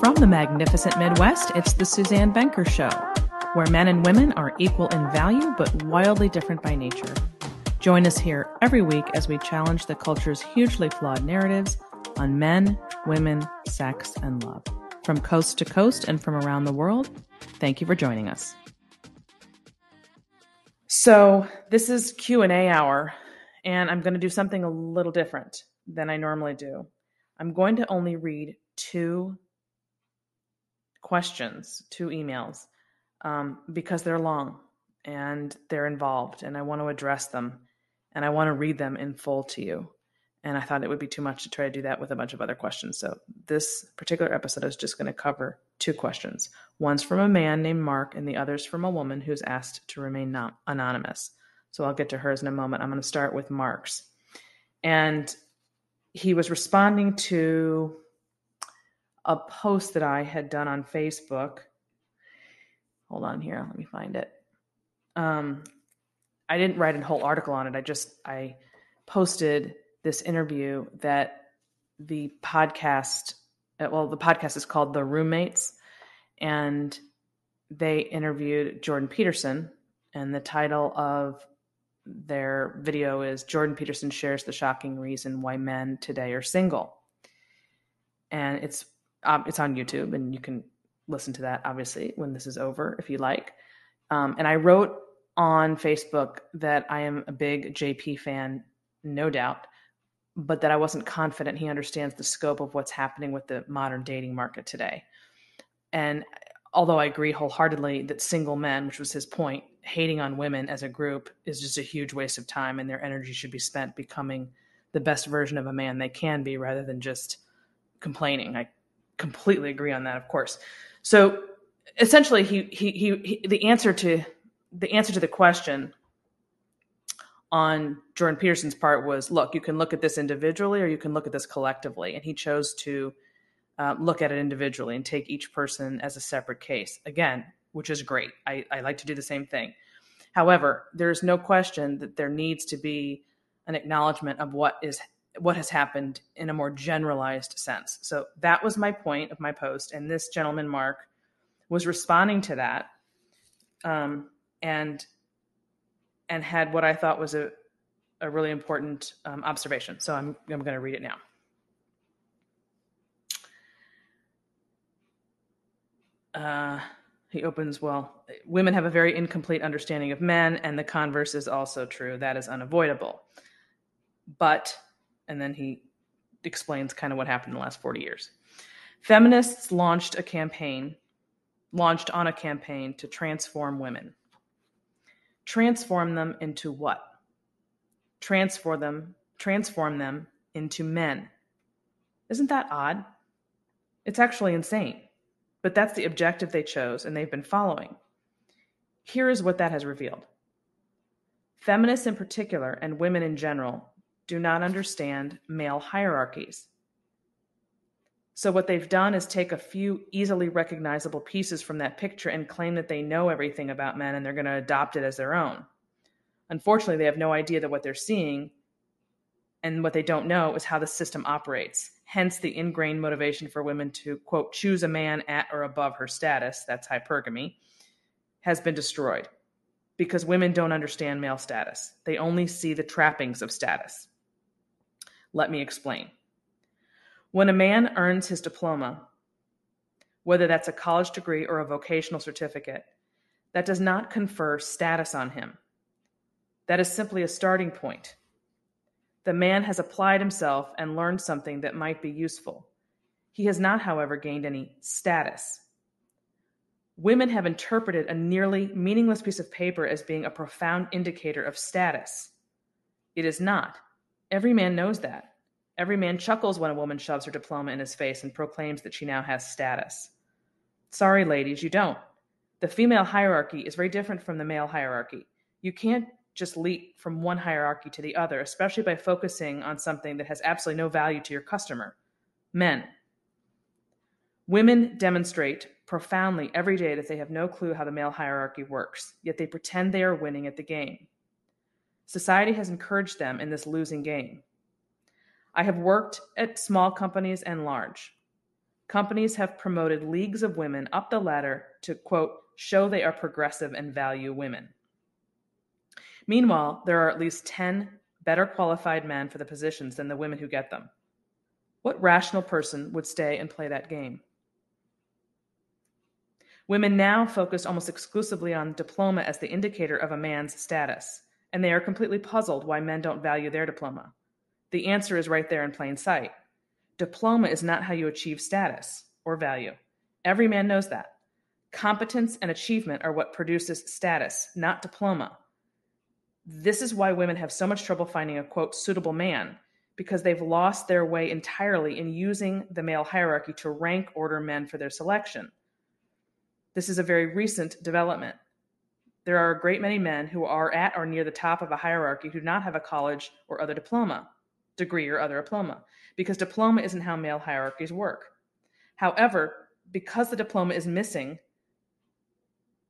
From the magnificent Midwest, it's the Suzanne Venker Show, where men and women are equal in value but wildly different by nature. Join us here every week as we challenge the culture's hugely flawed narratives on men, women, sex, and love. From coast to coast and from around the world, thank you for joining us. So, this is Q&A hour, and I'm going to do something a little different than I normally do. I'm going to only read two questions, two emails, um, because they're long and they're involved, and I want to address them and I want to read them in full to you. And I thought it would be too much to try to do that with a bunch of other questions. So this particular episode is just going to cover two questions. One's from a man named Mark, and the other's from a woman who's asked to remain non- anonymous. So I'll get to hers in a moment. I'm going to start with Mark's. And he was responding to a post that I had done on Facebook. Hold on here, let me find it. Um, I didn't write a whole article on it. I just I posted this interview that the podcast uh, well the podcast is called The Roommates and they interviewed Jordan Peterson and the title of their video is Jordan Peterson shares the shocking reason why men today are single. And it's um, it's on YouTube and you can listen to that obviously when this is over if you like. Um, and I wrote on Facebook that I am a big JP fan, no doubt, but that I wasn't confident he understands the scope of what's happening with the modern dating market today. And although I agree wholeheartedly that single men, which was his point, hating on women as a group is just a huge waste of time and their energy should be spent becoming the best version of a man they can be rather than just complaining. I completely agree on that, of course. So essentially he he he, he the answer to the answer to the question on Jordan Peterson's part was look, you can look at this individually or you can look at this collectively. And he chose to uh, look at it individually and take each person as a separate case. Again, which is great. I, I like to do the same thing. However, there's no question that there needs to be an acknowledgement of what is what has happened in a more generalized sense. So that was my point of my post, and this gentleman, Mark, was responding to that. Um, and and had what I thought was a a really important um, observation. So I'm I'm going to read it now. Uh, he opens well women have a very incomplete understanding of men and the converse is also true that is unavoidable but and then he explains kind of what happened in the last 40 years feminists launched a campaign launched on a campaign to transform women transform them into what? Transform them, transform them into men. Isn't that odd? It's actually insane. But that's the objective they chose and they've been following. Here is what that has revealed. Feminists in particular and women in general do not understand male hierarchies. So, what they've done is take a few easily recognizable pieces from that picture and claim that they know everything about men and they're going to adopt it as their own. Unfortunately, they have no idea that what they're seeing and what they don't know is how the system operates. Hence, the ingrained motivation for women to, quote, choose a man at or above her status, that's hypergamy, has been destroyed because women don't understand male status. They only see the trappings of status. Let me explain. When a man earns his diploma, whether that's a college degree or a vocational certificate, that does not confer status on him. That is simply a starting point. The man has applied himself and learned something that might be useful. He has not, however, gained any status. Women have interpreted a nearly meaningless piece of paper as being a profound indicator of status. It is not. Every man knows that. Every man chuckles when a woman shoves her diploma in his face and proclaims that she now has status. Sorry, ladies, you don't. The female hierarchy is very different from the male hierarchy. You can't just leap from one hierarchy to the other, especially by focusing on something that has absolutely no value to your customer men. Women demonstrate profoundly every day that they have no clue how the male hierarchy works, yet they pretend they are winning at the game. Society has encouraged them in this losing game. I have worked at small companies and large. companies have promoted leagues of women up the ladder to, quote, show they are progressive and value women. Meanwhile, there are at least 10 better qualified men for the positions than the women who get them. What rational person would stay and play that game? Women now focus almost exclusively on diploma as the indicator of a man's status, and they are completely puzzled why men don't value their diploma. The answer is right there in plain sight. Diploma is not how you achieve status or value. Every man knows that. Competence and achievement are what produces status, not diploma. This is why women have so much trouble finding a quote suitable man because they've lost their way entirely in using the male hierarchy to rank order men for their selection. This is a very recent development. There are a great many men who are at or near the top of a hierarchy who do not have a college or other diploma, degree or other diploma, because diploma isn't how male hierarchies work. However, because the diploma is missing,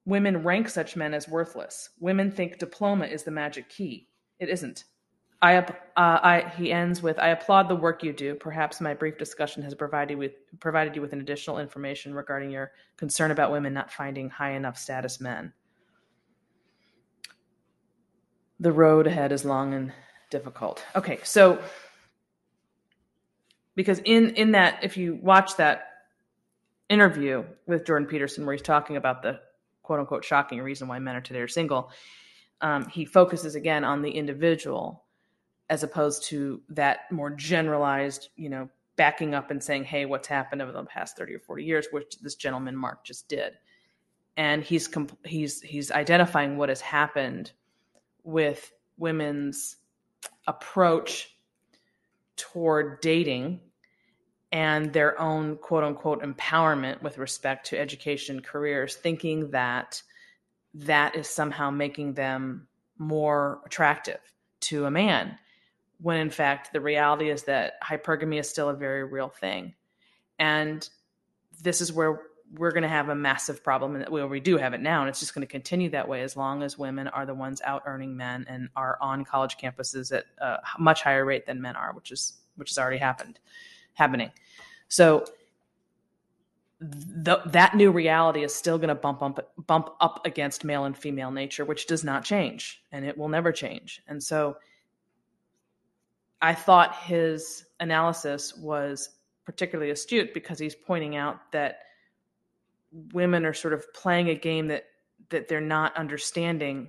women rank such men as worthless. Women think diploma is the magic key. It isn't. I, uh, I, he ends with, I applaud the work you do. Perhaps my brief discussion has provided, with, provided you with an additional information regarding your concern about women not finding high enough status men. The road ahead is long and difficult. Okay, so because in in that, if you watch that interview with Jordan Peterson, where he's talking about the quote unquote shocking reason why men are today are single, um, he focuses again on the individual as opposed to that more generalized, you know, backing up and saying, hey, what's happened over the past 30 or 40 years, which this gentleman, Mark, just did. And he's, he's, he's identifying what has happened with women's approach toward dating and their own quote unquote empowerment with respect to education careers, thinking that that is somehow making them more attractive to a man when in fact the reality is that hypergamy is still a very real thing. And this is where we're going to have a massive problem and well, we do have it now and it's just going to continue that way as long as women are the ones out earning men and are on college campuses at a much higher rate than men are which is which has already happened happening. So that new reality is still going to bump up bump up against male and female nature which does not change and it will never change. And so I thought his analysis was particularly astute because he's pointing out that women are sort of playing a game that that they're not understanding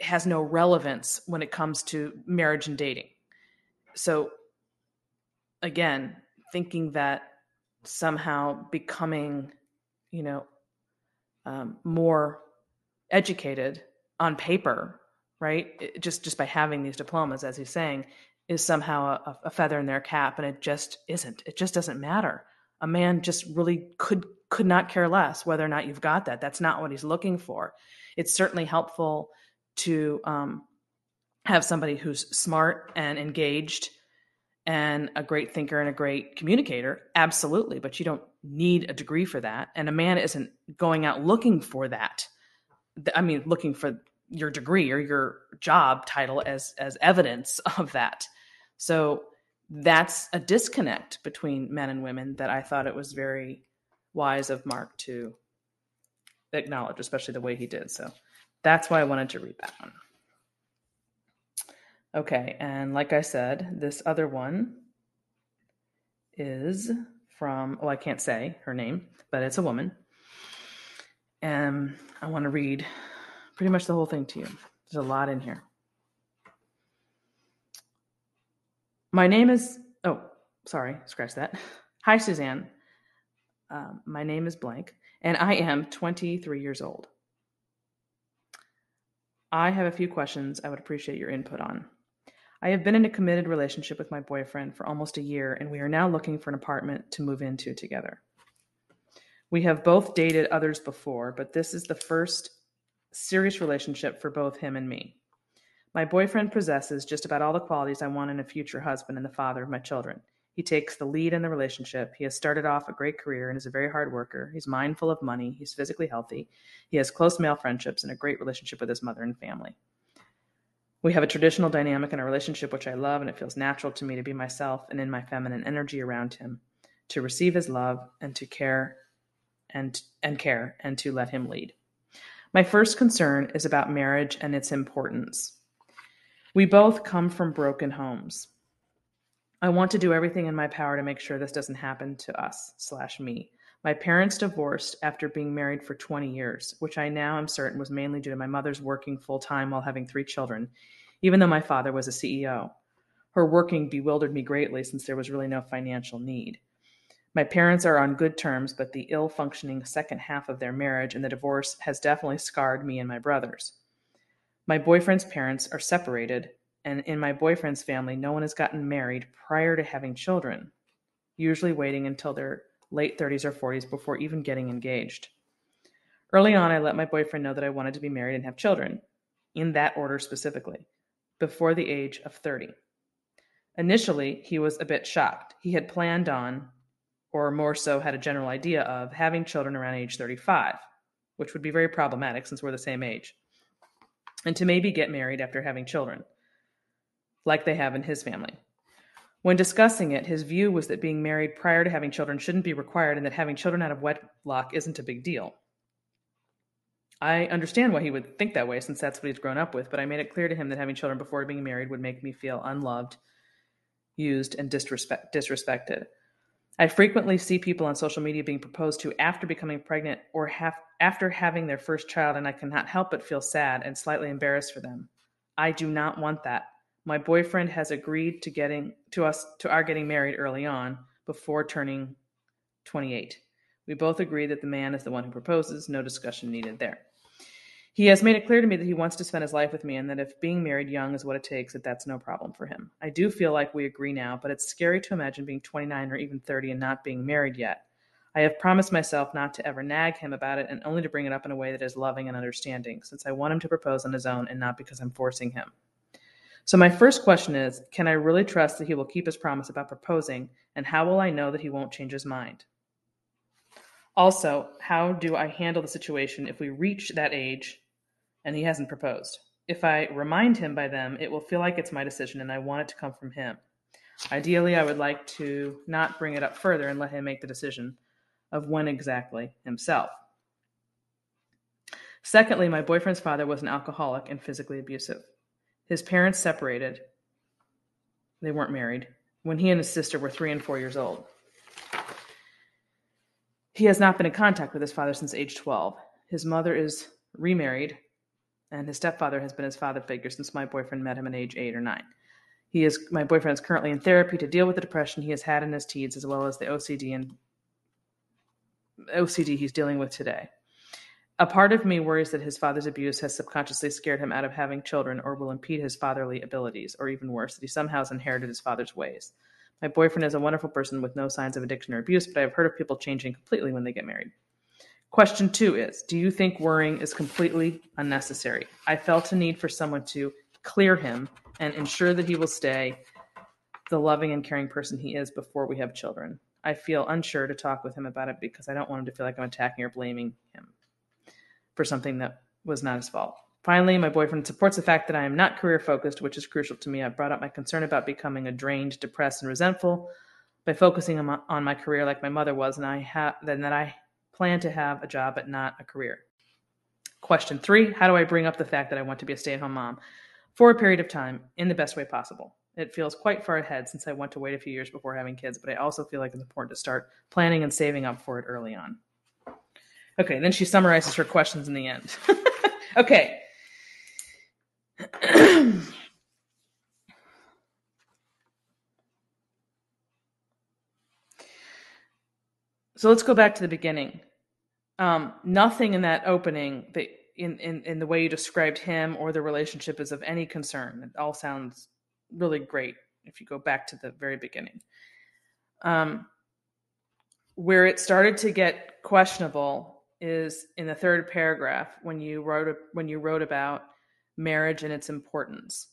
has no relevance when it comes to marriage and dating. So again, thinking that somehow becoming, you know, um, more educated on paper right? It, just just by having these diplomas, as he's saying, is somehow a, a feather in their cap, and it just isn't. It just doesn't matter. A man just really could could not care less whether or not you've got that. That's not what he's looking for. It's certainly helpful to um, have somebody who's smart and engaged and a great thinker and a great communicator absolutely but you don't need a degree for that and a man isn't going out looking for that i mean looking for your degree or your job title as as evidence of that. So that's a disconnect between men and women that I thought it was very wise of Mark to acknowledge, especially the way he did. So that's why I wanted to read that one. Okay, and like I said, this other one is from, oh, I can't say her name, but it's a woman. And I want to read pretty much the whole thing to you. There's a lot in here. My name is, oh, sorry, scratch that. Hi, Suzanne. Uh, my name is blank, and I am 23 years old. I have a few questions I would appreciate your input on. I have been in a committed relationship with my boyfriend for almost a year, and we are now looking for an apartment to move into together. We have both dated others before, but this is the first serious relationship for both him and me. My boyfriend possesses just about all the qualities I want in a future husband and the father of my children. He takes the lead in the relationship. He has started off a great career and is a very hard worker. He's mindful of money. He's physically healthy. He has close male friendships and a great relationship with his mother and family. We have a traditional dynamic in our relationship, which I love, and it feels natural to me to be myself and in my feminine energy around him. to receive his love and to care and and care and to let him lead. My first concern is about marriage and its importance. We both come from broken homes. I want to do everything in my power to make sure this doesn't happen to us slash me. My parents divorced after being married for 20 years, which I now am certain was mainly due to my mother's working full time while having three children, even though my father was a CEO. Her working bewildered me greatly since there was really no financial need. My parents are on good terms, but the ill functioning second half of their marriage and the divorce has definitely scarred me and my brothers. My boyfriend's parents are separated, and in my boyfriend's family, no one has gotten married prior to having children, usually waiting until their late 30s or 40s before even getting engaged. Early on, I let my boyfriend know that I wanted to be married and have children, in that order specifically, before the age of 30. Initially, he was a bit shocked. He had planned on, or more so had a general idea of, having children around age 35, which would be very problematic since we're the same age, and to maybe get married after having children, like they have in his family. When discussing it, his view was that being married prior to having children shouldn't be required and that having children out of wedlock isn't a big deal. I understand why he would think that way since that's what he's grown up with, but I made it clear to him that having children before being married would make me feel unloved, used, and disrespect- disrespected. I frequently see people on social media being proposed to after becoming pregnant or have, after having their first child, and I cannot help but feel sad and slightly embarrassed for them. I do not want that. My boyfriend has agreed to getting to us to our getting married early on before turning 28. We both agree that the man is the one who proposes, no discussion needed there. He has made it clear to me that he wants to spend his life with me and that if being married young is what it takes, that that's no problem for him. I do feel like we agree now, but it's scary to imagine being 29 or even 30 and not being married yet. I have promised myself not to ever nag him about it and only to bring it up in a way that is loving and understanding, since I want him to propose on his own and not because I'm forcing him. So, my first question is Can I really trust that he will keep his promise about proposing, and how will I know that he won't change his mind? Also, how do I handle the situation if we reach that age and he hasn't proposed. If I remind him by them, it will feel like it's my decision and I want it to come from him. Ideally, I would like to not bring it up further and let him make the decision of when exactly himself. Secondly, my boyfriend's father was an alcoholic and physically abusive. His parents separated, they weren't married, when he and his sister were three and four years old. He has not been in contact with his father since age 12. His mother is remarried and his stepfather has been his father figure since my boyfriend met him at age eight or nine. He is my boyfriend is currently in therapy to deal with the depression he has had in his teens, as well as the OCD and OCD he's dealing with today. A part of me worries that his father's abuse has subconsciously scared him out of having children or will impede his fatherly abilities, or even worse, that he somehow has inherited his father's ways. My boyfriend is a wonderful person with no signs of addiction or abuse, but I have heard of people changing completely when they get married. Question two is Do you think worrying is completely unnecessary? I felt a need for someone to clear him and ensure that he will stay the loving and caring person he is before we have children. I feel unsure to talk with him about it because I don't want him to feel like I'm attacking or blaming him for something that was not his fault. Finally, my boyfriend supports the fact that I am not career focused, which is crucial to me. I brought up my concern about becoming a drained, depressed, and resentful by focusing on my career like my mother was, and I have then that I plan to have a job but not a career. Question three How do I bring up the fact that I want to be a stay at home mom for a period of time in the best way possible? It feels quite far ahead since I want to wait a few years before having kids, but I also feel like it's important to start planning and saving up for it early on. Okay, then she summarizes her questions in the end. okay. So let's go back to the beginning. Um, nothing in that opening that in, in, in the way you described him or the relationship is of any concern. It all sounds really great if you go back to the very beginning. Um, where it started to get questionable is in the third paragraph when you wrote when you wrote about marriage and its importance.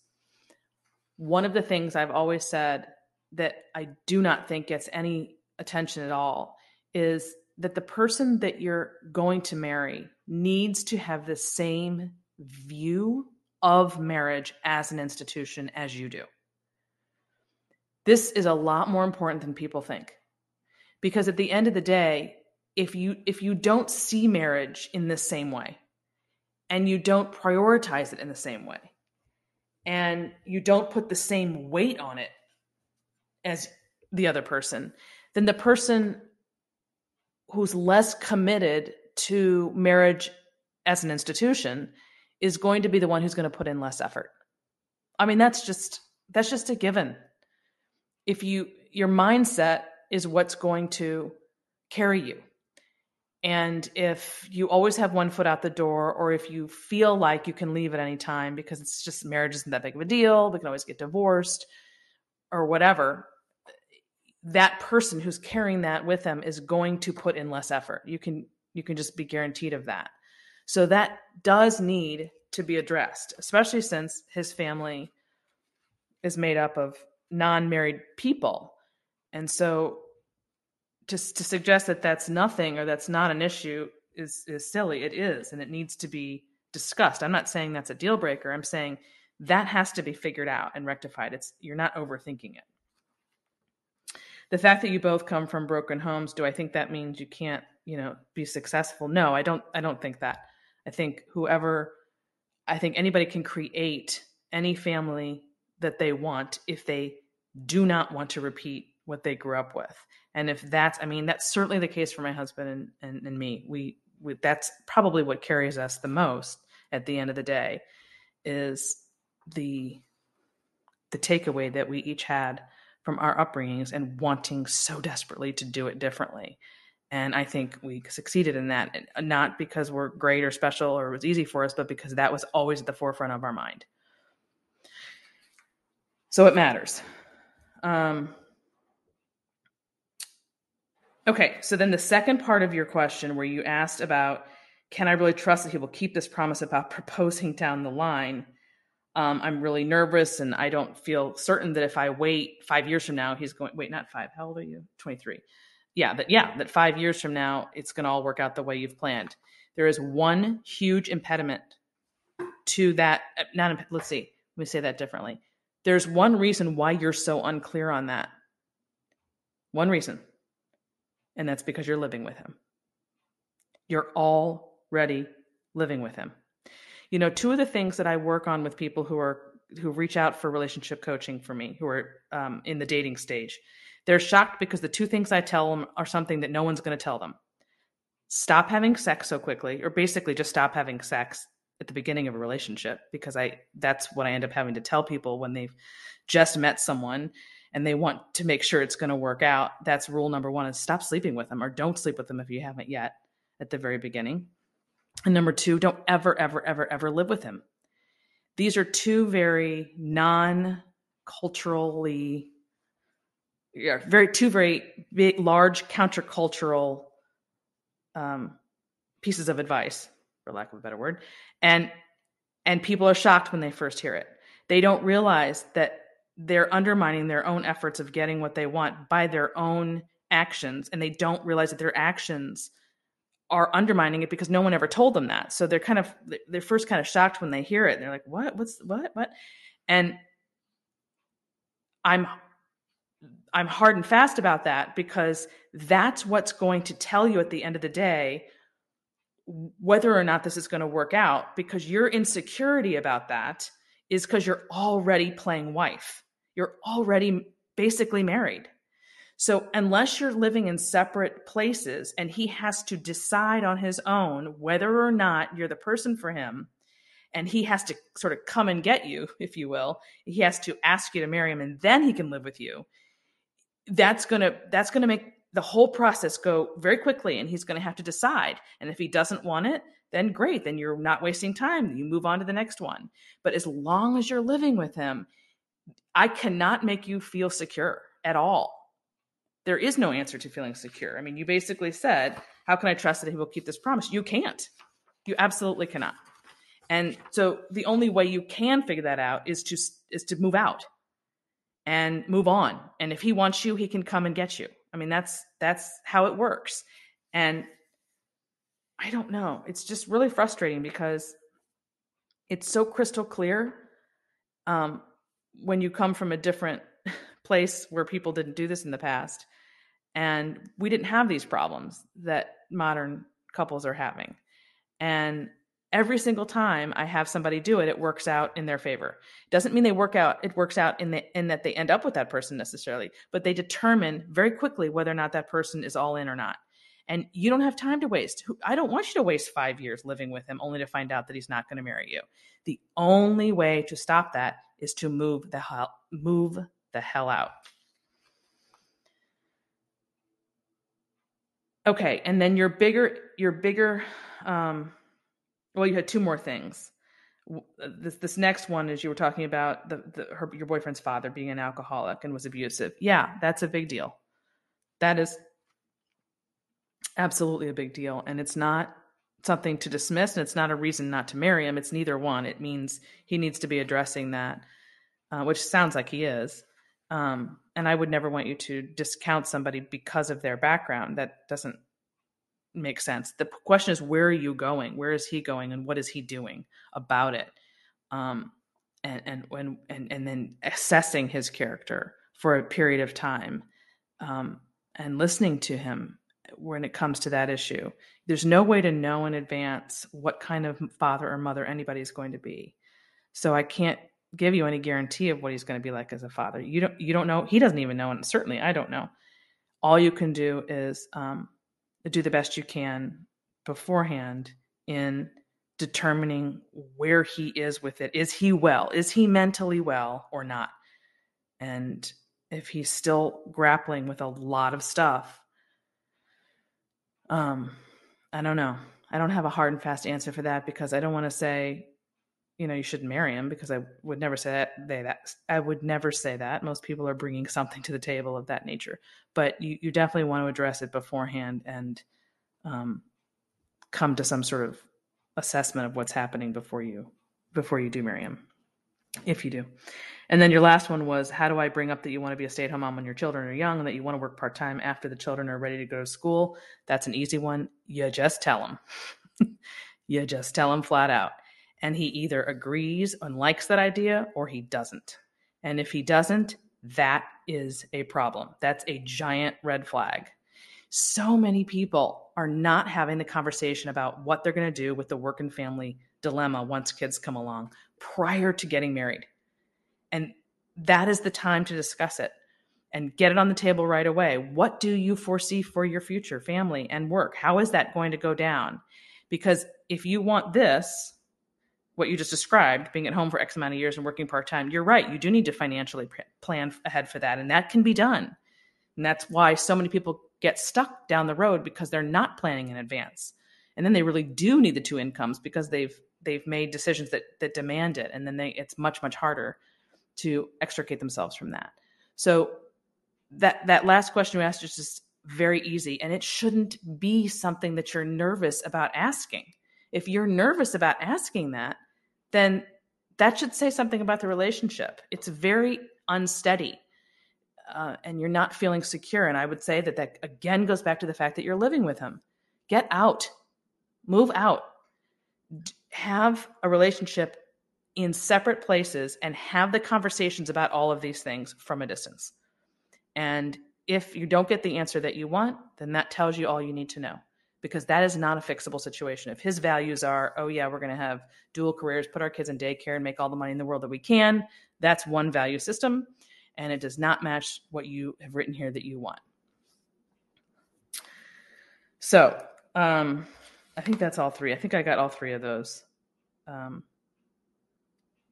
One of the things I've always said that I do not think gets any attention at all is that the person that you're going to marry needs to have the same view of marriage as an institution as you do. This is a lot more important than people think because at the end of the day if you if you don't see marriage in the same way and you don't prioritize it in the same way and you don't put the same weight on it as the other person then the person who's less committed to marriage as an institution is going to be the one who's going to put in less effort. I mean that's just that's just a given. If you your mindset is what's going to carry you and if you always have one foot out the door or if you feel like you can leave at any time because it's just marriage isn't that big of a deal we can always get divorced or whatever that person who's carrying that with them is going to put in less effort. You can you can just be guaranteed of that. So that does need to be addressed especially since his family is made up of non-married people. And so to, to suggest that that's nothing or that's not an issue is is silly. It is and it needs to be discussed. I'm not saying that's a deal breaker. I'm saying that has to be figured out and rectified. It's you're not overthinking it. The fact that you both come from broken homes do i think that means you can't you know be successful? No i don't i don't think that. I think whoever i think anybody can create any family that they want if they do not want to repeat what they grew up with and if that's i mean that's certainly the case for my husband and, and, and me we, we that's probably what carries us the most at the end of the day is the the takeaway that we each had from our upbringings and wanting so desperately to do it differently. And I think we succeeded in that, not because we're great or special or it was easy for us, but because that was always at the forefront of our mind. So it matters. Um, okay, so then the second part of your question, where you asked about, can I really trust that he will keep this promise about proposing down the line? um, I'm really nervous and I don't feel certain that if I wait five years from now, he's going, wait, not five. How old are you? 23. Yeah, that, yeah, that five years from now, it's going to all work out the way you've planned. There is one huge impediment to that. Uh, not, let's see, let me say that differently. There's one reason why you're so unclear on that. One reason. And that's because you're living with him. You're already living with him. You know two of the things that i work on with people who are who reach out for relationship coaching for me who are um, in the dating stage they're shocked because the two things i tell them are something that no one's going to tell them. Stop having sex so quickly or basically just stop having sex at the beginning of a relationship because i that's what i end up having to tell people when they've just met someone and they want to make sure it's going to work out that's rule number one is stop sleeping with them or don't sleep with them if you haven't yet at the very beginning and number two, don't ever, ever, ever, ever live with him. These are two very non culturally, yeah, very, two very big, large countercultural um, pieces of advice, for lack of a better word. And, and people are shocked when they first hear it. They don't realize that they're undermining their own efforts of getting what they want by their own actions. And they don't realize that their actions are undermining it because no one ever told them that. So they're kind of they're first kind of shocked when they hear it. They're like, "What? What's what? What?" And I'm I'm hard and fast about that because that's what's going to tell you at the end of the day whether or not this is going to work out because your insecurity about that is because you're already playing wife. You're already basically married. So, unless you're living in separate places and he has to decide on his own whether or not you're the person for him, and he has to sort of come and get you, if you will, he has to ask you to marry him and then he can live with you. That's going to that's going to make the whole process go very quickly and he's going to have to decide. And if he doesn't want it, then great, then you're not wasting time. You move on to the next one. But as long as you're living with him, I cannot make you feel secure at all there is no answer to feeling secure. I mean, you basically said, How can I trust that he will keep this promise? You can't. You absolutely cannot. And so the only way you can figure that out is to is to move out and move on. And if he wants you, he can come and get you. I mean, that's that's how it works. And I don't know. It's just really frustrating because it's so crystal clear um, when you come from a different place where people didn't do this in the past And we didn't have these problems that modern couples are having. And every single time I have somebody do it, it works out in their favor. Doesn't mean they work out, it works out in the in that they end up with that person necessarily, but they determine very quickly whether or not that person is all in or not. And you don't have time to waste. I don't want you to waste five years living with him only to find out that he's not going to marry you. The only way to stop that is to move the hell move the hell out. Okay, and then your bigger your bigger um well, you had two more things. This this next one is you were talking about the, the her, your boyfriend's father being an alcoholic and was abusive. Yeah, that's a big deal. That is absolutely a big deal, and it's not something to dismiss, and it's not a reason not to marry him. It's neither one. It means he needs to be addressing that, uh, which sounds like he is. Um, and I would never want you to discount somebody because of their background. That doesn't make sense. The question is, where are you going? Where is he going, and what is he doing about it? Um, and and when and and then assessing his character for a period of time, um, and listening to him when it comes to that issue. There's no way to know in advance what kind of father or mother anybody's going to be. So I can't give you any guarantee of what he's going to be like as a father. You don't you don't know. He doesn't even know, and certainly I don't know. All you can do is um, do the best you can beforehand in determining where he is with it. Is he well? Is he mentally well or not? And if he's still grappling with a lot of stuff, um, I don't know. I don't have a hard and fast answer for that because I don't want to say, you know, you shouldn't marry him because I would never say that. They that I would never say that. Most people are bringing something to the table of that nature, but you you definitely want to address it beforehand and um, come to some sort of assessment of what's happening before you before you do marry him, if you do. And then your last one was how do I bring up that you want to be a stay at home mom when your children are young and that you want to work part time after the children are ready to go to school? That's an easy one. You just tell them. you just tell him flat out and he either agrees and likes that idea or he doesn't. And if he doesn't, that is a problem. That's a giant red flag. So many people are not having the conversation about what they're going to do with the work and family dilemma once kids come along prior to getting married. And that is the time to discuss it and get it on the table right away. What do you foresee for your future family and work? How is that going to go down? Because if you want this, what you just described, being at home for X amount of years and working part time, you're right. You do need to financially plan ahead for that. And that can be done. And that's why so many people get stuck down the road because they're not planning in advance. And then they really do need the two incomes because they've they've made decisions that that demand it. And then they it's much, much harder to extricate themselves from that. So that that last question you asked is just very easy. And it shouldn't be something that you're nervous about asking. If you're nervous about asking that, then that should say something about the relationship. It's very unsteady. Uh, and you're not feeling secure. And I would say that that again goes back to the fact that you're living with him. Get out, move out, have a relationship in separate places and have the conversations about all of these things from a distance. And if you don't get the answer that you want, then that tells you all you need to know because that is not a fixable situation. If his values are, oh, yeah, we're going to have dual careers, put our kids in daycare, and make all the money in the world that we can, that's one value system. And it does not match what you have written here that you want. So um, I think that's all three. I think I got all three of those. Um,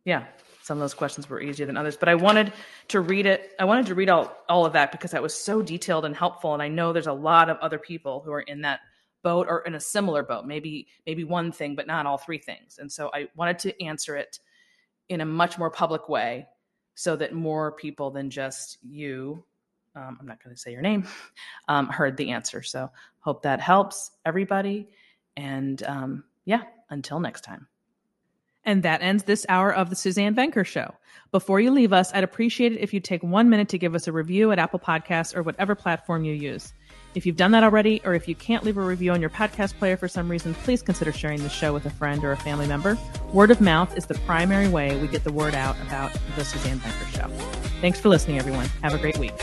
yeah, some of those questions were easier than others, but I wanted to read it. I wanted to read all, all of that because that was so detailed and helpful. And I know there's a lot of other people who are in that boat or in a similar boat maybe maybe one thing but not all three things and so i wanted to answer it in a much more public way so that more people than just you um, i'm not going to say your name um, heard the answer so hope that helps everybody and um, yeah until next time and that ends this hour of the Suzanne Venker Show. Before you leave us, I'd appreciate it if you'd take one minute to give us a review at Apple Podcasts or whatever platform you use. If you've done that already, or if you can't leave a review on your podcast player for some reason, please consider sharing the show with a friend or a family member. Word of mouth is the primary way we get the word out about the Suzanne Venker Show. Thanks for listening, everyone. Have a great week.